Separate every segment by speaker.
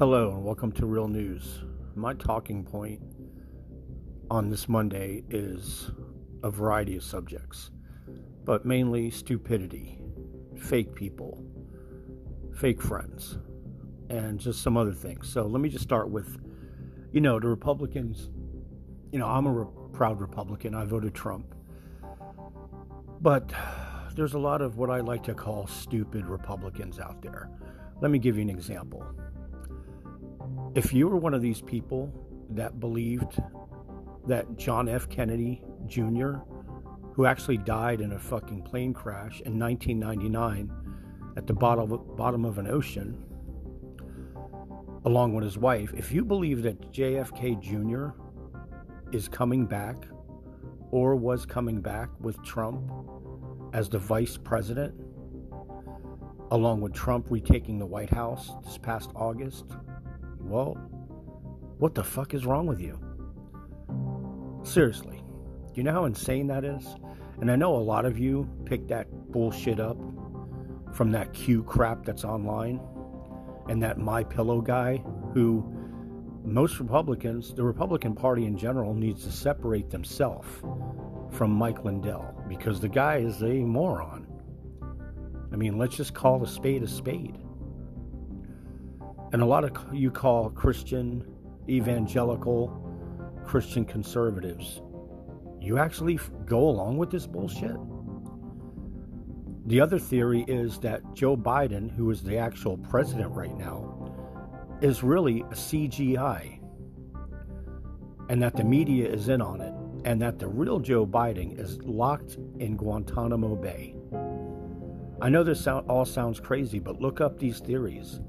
Speaker 1: Hello, and welcome to Real News. My talking point on this Monday is a variety of subjects, but mainly stupidity, fake people, fake friends, and just some other things. So let me just start with you know, the Republicans, you know, I'm a re- proud Republican. I voted Trump. But there's a lot of what I like to call stupid Republicans out there. Let me give you an example. If you were one of these people that believed that John F. Kennedy Jr., who actually died in a fucking plane crash in 1999 at the bottom of, bottom of an ocean, along with his wife, if you believe that JFK Jr. is coming back or was coming back with Trump as the vice president, along with Trump retaking the White House this past August, well, what the fuck is wrong with you? Seriously, you know how insane that is? And I know a lot of you pick that bullshit up from that Q crap that's online and that my pillow guy who most Republicans, the Republican Party in general, needs to separate themselves from Mike Lindell because the guy is a moron. I mean, let's just call a spade a spade. And a lot of you call Christian evangelical Christian conservatives. You actually go along with this bullshit? The other theory is that Joe Biden, who is the actual president right now, is really a CGI. And that the media is in on it. And that the real Joe Biden is locked in Guantanamo Bay. I know this all sounds crazy, but look up these theories.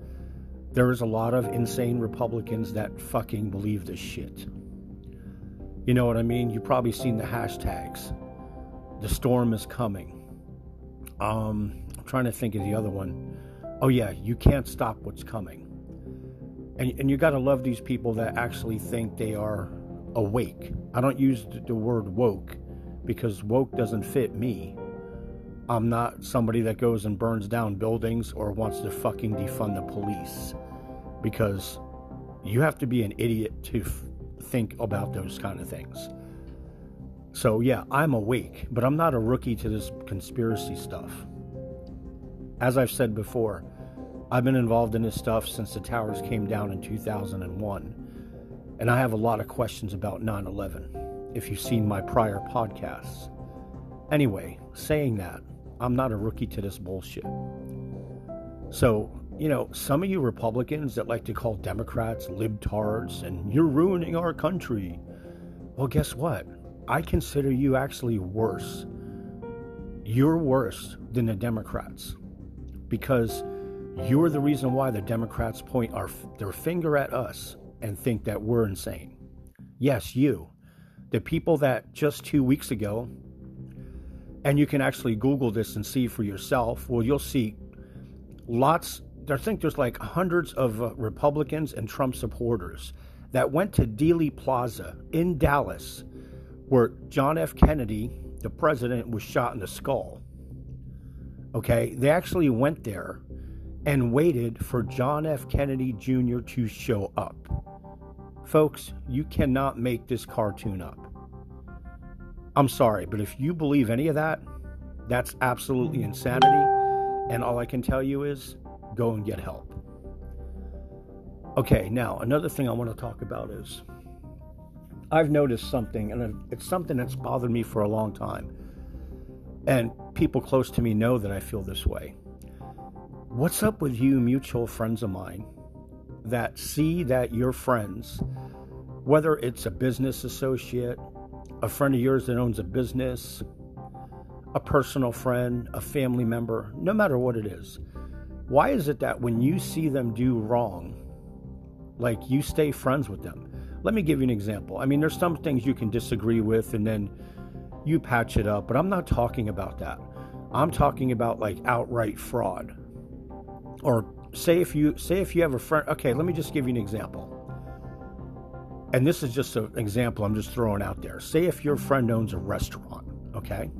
Speaker 1: There is a lot of insane Republicans that fucking believe this shit. You know what I mean? You've probably seen the hashtags. The storm is coming um, I'm trying to think of the other one. Oh, yeah, you can't stop what's coming. And, and you got to love these people that actually think they are awake. I don't use the word woke because woke doesn't fit me. I'm not somebody that goes and burns down buildings or wants to fucking defund the police because you have to be an idiot to f- think about those kind of things. So, yeah, I'm awake, but I'm not a rookie to this conspiracy stuff. As I've said before, I've been involved in this stuff since the towers came down in 2001, and I have a lot of questions about 9 11 if you've seen my prior podcasts. Anyway, saying that, I'm not a rookie to this bullshit. So, you know, some of you Republicans that like to call Democrats libtards and you're ruining our country. Well, guess what? I consider you actually worse. You're worse than the Democrats because you're the reason why the Democrats point our, their finger at us and think that we're insane. Yes, you. The people that just two weeks ago, and you can actually Google this and see for yourself, well, you'll see lots, I think there's like hundreds of uh, Republicans and Trump supporters that went to Dealey Plaza in Dallas where John F. Kennedy, the president, was shot in the skull. Okay, they actually went there and waited for John F. Kennedy Jr. to show up. Folks, you cannot make this cartoon up. I'm sorry, but if you believe any of that, that's absolutely insanity. And all I can tell you is go and get help. Okay, now another thing I want to talk about is I've noticed something, and it's something that's bothered me for a long time. And people close to me know that I feel this way. What's up with you, mutual friends of mine, that see that your friends, whether it's a business associate, a friend of yours that owns a business, a personal friend, a family member, no matter what it is, why is it that when you see them do wrong, like you stay friends with them? Let me give you an example. I mean, there's some things you can disagree with and then you patch it up, but I'm not talking about that. I'm talking about like outright fraud. Or say if you say if you have a friend, okay, let me just give you an example. And this is just an example I'm just throwing out there. Say if your friend owns a restaurant, okay?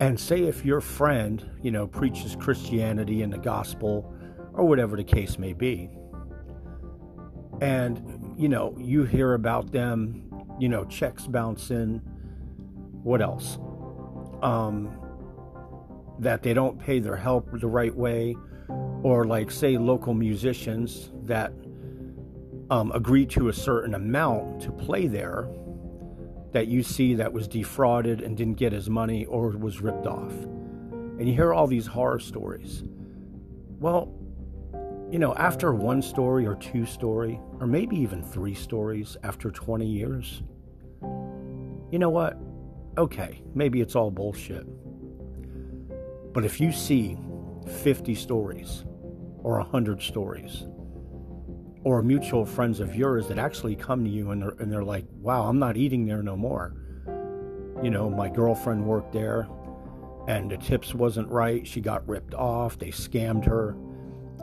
Speaker 1: And say if your friend, you know, preaches Christianity and the gospel or whatever the case may be, And, you know, you hear about them, you know, checks bounce in. What else? Um, that they don't pay their help the right way, or like, say, local musicians that um, agree to a certain amount to play there that you see that was defrauded and didn't get his money or was ripped off. And you hear all these horror stories. Well, you know, after one story or two story, or maybe even three stories after 20 years, you know what? Okay, maybe it's all bullshit. But if you see 50 stories or 100 stories, or mutual friends of yours that actually come to you and they're, and they're like, wow, I'm not eating there no more. You know, my girlfriend worked there and the tips wasn't right. She got ripped off. They scammed her.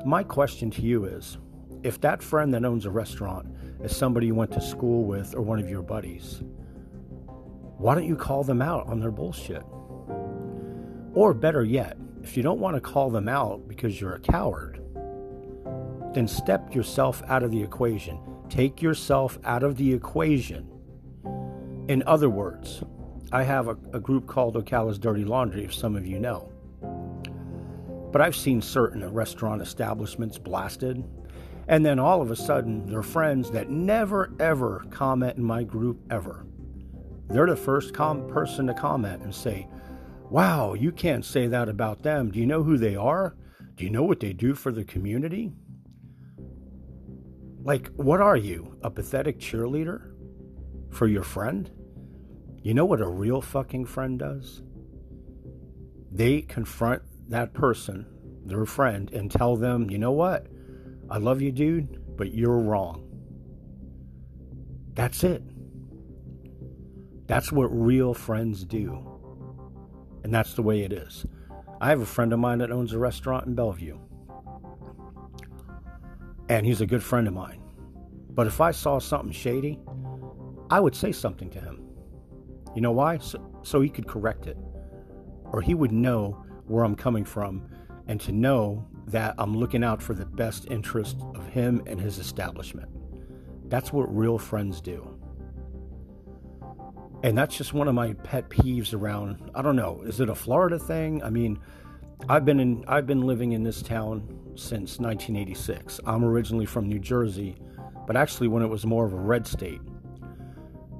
Speaker 1: My question to you is if that friend that owns a restaurant is somebody you went to school with or one of your buddies, why don't you call them out on their bullshit? Or better yet, if you don't want to call them out because you're a coward, then step yourself out of the equation. Take yourself out of the equation. In other words, I have a, a group called Ocala's Dirty Laundry, if some of you know. But I've seen certain restaurant establishments blasted, and then all of a sudden, their friends that never ever comment in my group ever, they're the first com- person to comment and say, Wow, you can't say that about them. Do you know who they are? Do you know what they do for the community? Like, what are you? A pathetic cheerleader for your friend? You know what a real fucking friend does? They confront that person, their friend, and tell them, you know what? I love you, dude, but you're wrong. That's it. That's what real friends do. And that's the way it is. I have a friend of mine that owns a restaurant in Belleview and he's a good friend of mine. But if I saw something shady, I would say something to him. You know why? So, so he could correct it. Or he would know where I'm coming from and to know that I'm looking out for the best interest of him and his establishment. That's what real friends do. And that's just one of my pet peeves around I don't know, is it a Florida thing? I mean, I've been in I've been living in this town since 1986. I'm originally from New Jersey, but actually when it was more of a red state.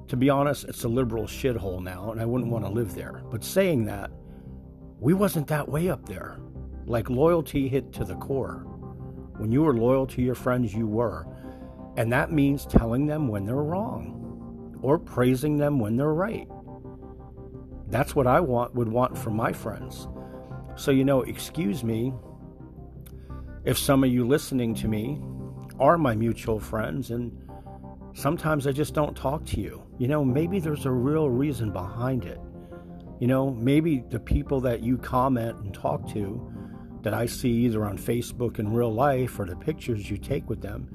Speaker 1: To be honest, it's a liberal shithole now and I wouldn't want to live there. But saying that, we wasn't that way up there. Like loyalty hit to the core. When you were loyal to your friends, you were. And that means telling them when they're wrong or praising them when they're right. That's what I want would want from my friends. So, you know, excuse me if some of you listening to me are my mutual friends and sometimes I just don't talk to you. You know, maybe there's a real reason behind it. You know, maybe the people that you comment and talk to that I see either on Facebook in real life or the pictures you take with them,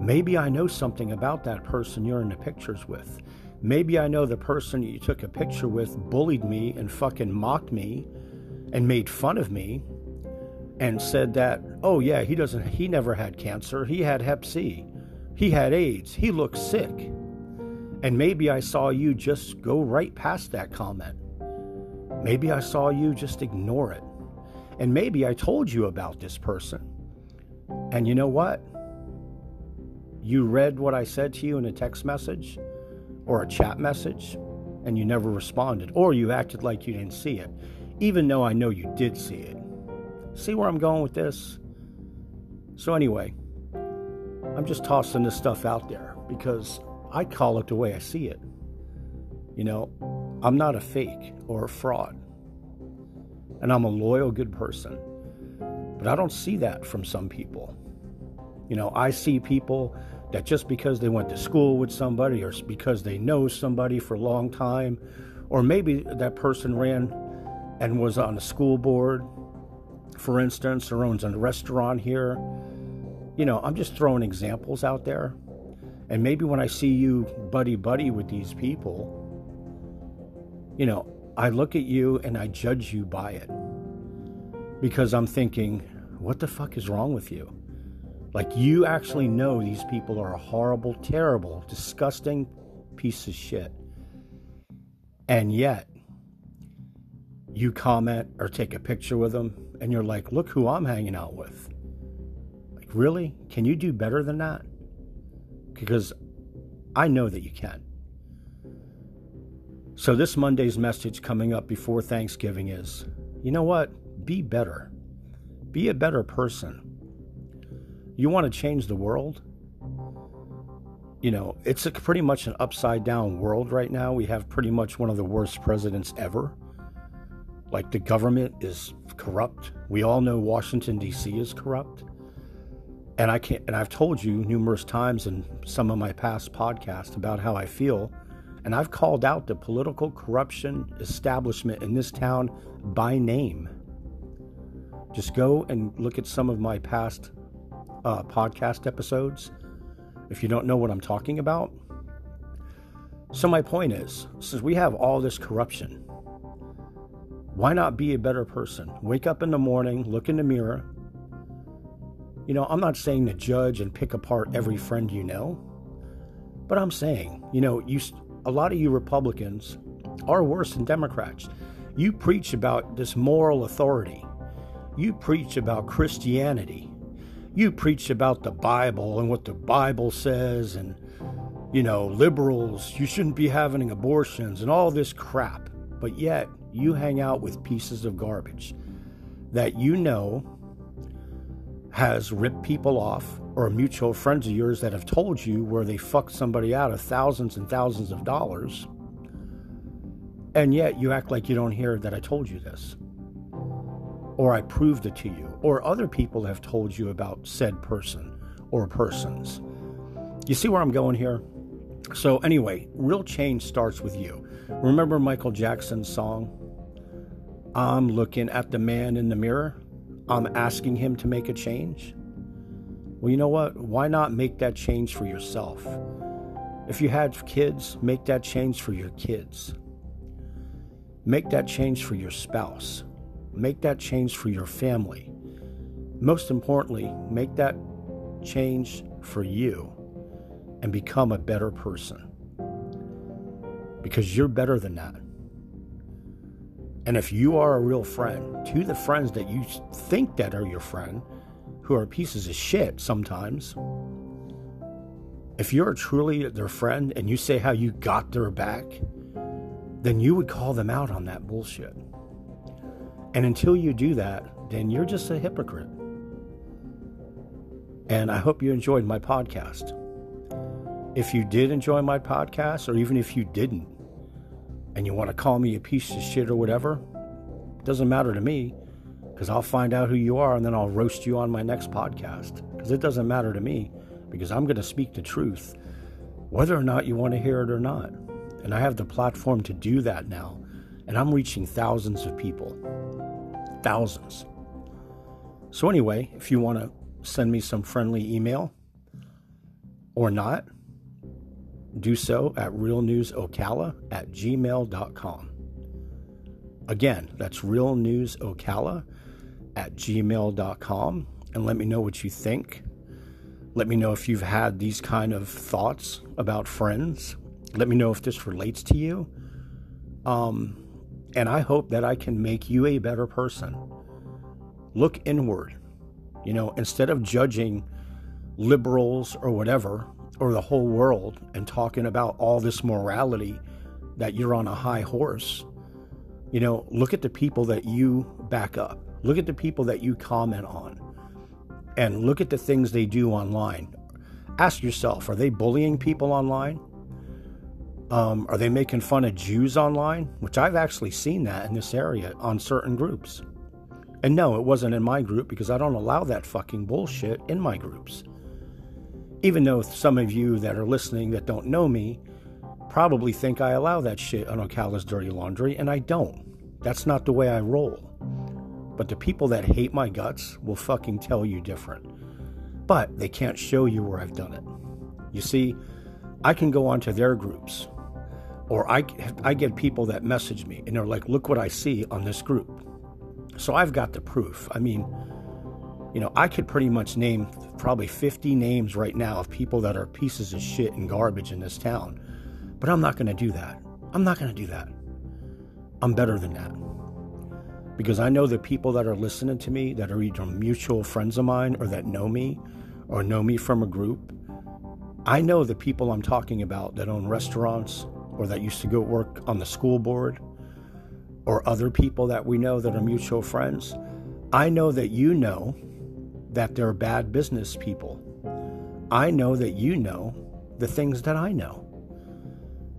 Speaker 1: maybe I know something about that person you're in the pictures with. Maybe I know the person you took a picture with bullied me and fucking mocked me and made fun of me and said that, oh yeah, he doesn't he never had cancer. He had hep C. He had AIDS. He looks sick. And maybe I saw you just go right past that comment. Maybe I saw you just ignore it. And maybe I told you about this person. And you know what? You read what I said to you in a text message or a chat message and you never responded, or you acted like you didn't see it even though I know you did see it. See where I'm going with this? So, anyway, I'm just tossing this stuff out there because I call it the way I see it. You know, I'm not a fake or a fraud, and I'm a loyal, good person. But I don't see that from some people. You know, I see people that just because they went to school with somebody or because they know somebody for a long time, or maybe that person ran and was on a school board, for instance, or owns a restaurant here. You know, I'm just throwing examples out there. And maybe when I see you buddy buddy with these people, you know, I look at you and I judge you by it. Because I'm thinking, what the fuck is wrong with you? Like you actually know these people are a horrible, terrible, disgusting piece of shit. And yet, you comment or take a picture with them and you're like, look who I'm hanging out with. Like, really? Can you do better than that? Because I know that you can. So, this Monday's message coming up before Thanksgiving is you know what? Be better. Be a better person. You want to change the world? You know, it's pretty much an upside down world right now. We have pretty much one of the worst presidents ever. Like the government is corrupt. We all know Washington D.C. is corrupt. And I can't and I've told you numerous times in some of my past podcasts about how I feel and I've called out the political corruption establishment in this town by name. Just go and look at some of my past uh, podcast episodes if you don't know what I'm talking about. So, my point is since we have all this corruption, why not be a better person? Wake up in the morning, look in the mirror. You know, I'm not saying to judge and pick apart every friend you know, but I'm saying, you know, you a lot of you Republicans are worse than Democrats. You preach about this moral authority. You preach about Christianity. You preach about the Bible and what the Bible says, and, you know, liberals, you shouldn't be having abortions and all this crap. But yet, you hang out with pieces of garbage that you know has ripped people off or mutual friends of yours that have told you where they fucked somebody out of thousands and thousands of dollars. And yet you act like you don't hear that I told you this. Or I proved it to you. Or other people have told you about said person or persons. You see where I'm going here? So, anyway, real change starts with you. Remember Michael Jackson's song? I'm looking at the man in the mirror. I'm asking him to make a change. Well, you know what? Why not make that change for yourself? If you had kids, make that change for your kids. Make that change for your spouse. Make that change for your family. Most importantly, make that change for you and become a better person. Because you're better than that. And if you are a real friend to the friends that you think that are your friend, who are pieces of shit sometimes, if you're truly their friend and you say how you got their back, then you would call them out on that bullshit. And until you do that, then you're just a hypocrite. And I hope you enjoyed my podcast. If you did enjoy my podcast, or even if you didn't, and you want to call me a piece of shit or whatever, doesn't matter to me because I'll find out who you are and then I'll roast you on my next podcast. Because it doesn't matter to me because I'm going to speak the truth, whether or not you want to hear it or not. And I have the platform to do that now. And I'm reaching thousands of people. Thousands. So, anyway, if you want to send me some friendly email or not, do so at realnewsocala at gmail.com. Again, that's realnewsocala at gmail.com and let me know what you think. Let me know if you've had these kind of thoughts about friends. Let me know if this relates to you. Um, and I hope that I can make you a better person. Look inward. You know, instead of judging liberals or whatever, or the whole world, and talking about all this morality that you're on a high horse, you know, look at the people that you back up. Look at the people that you comment on and look at the things they do online. Ask yourself are they bullying people online? Um, are they making fun of Jews online? Which I've actually seen that in this area on certain groups. And no, it wasn't in my group because I don't allow that fucking bullshit in my groups. Even though some of you that are listening that don't know me probably think I allow that shit on Ocala's Dirty Laundry, and I don't. That's not the way I roll. But the people that hate my guts will fucking tell you different. But they can't show you where I've done it. You see, I can go onto their groups, or I, I get people that message me and they're like, look what I see on this group. So I've got the proof. I mean, You know, I could pretty much name probably 50 names right now of people that are pieces of shit and garbage in this town. But I'm not going to do that. I'm not going to do that. I'm better than that. Because I know the people that are listening to me that are either mutual friends of mine or that know me or know me from a group. I know the people I'm talking about that own restaurants or that used to go work on the school board or other people that we know that are mutual friends. I know that you know that they're bad business people. I know that you know the things that I know.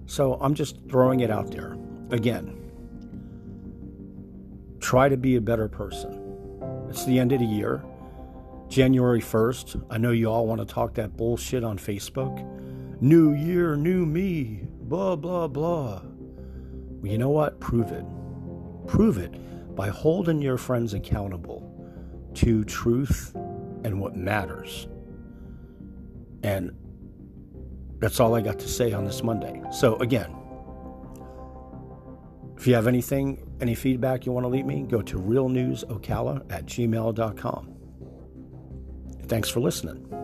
Speaker 1: So I'm just throwing it out there. Again, try to be a better person. It's the end of the year. January 1st. I know you all want to talk that bullshit on Facebook. New year, new me, blah, blah, blah. Well, you know what? Prove it. Prove it by holding your friends accountable to truth and what matters. And that's all I got to say on this Monday. So, again, if you have anything, any feedback you want to leave me, go to realnewsocala at gmail.com. Thanks for listening.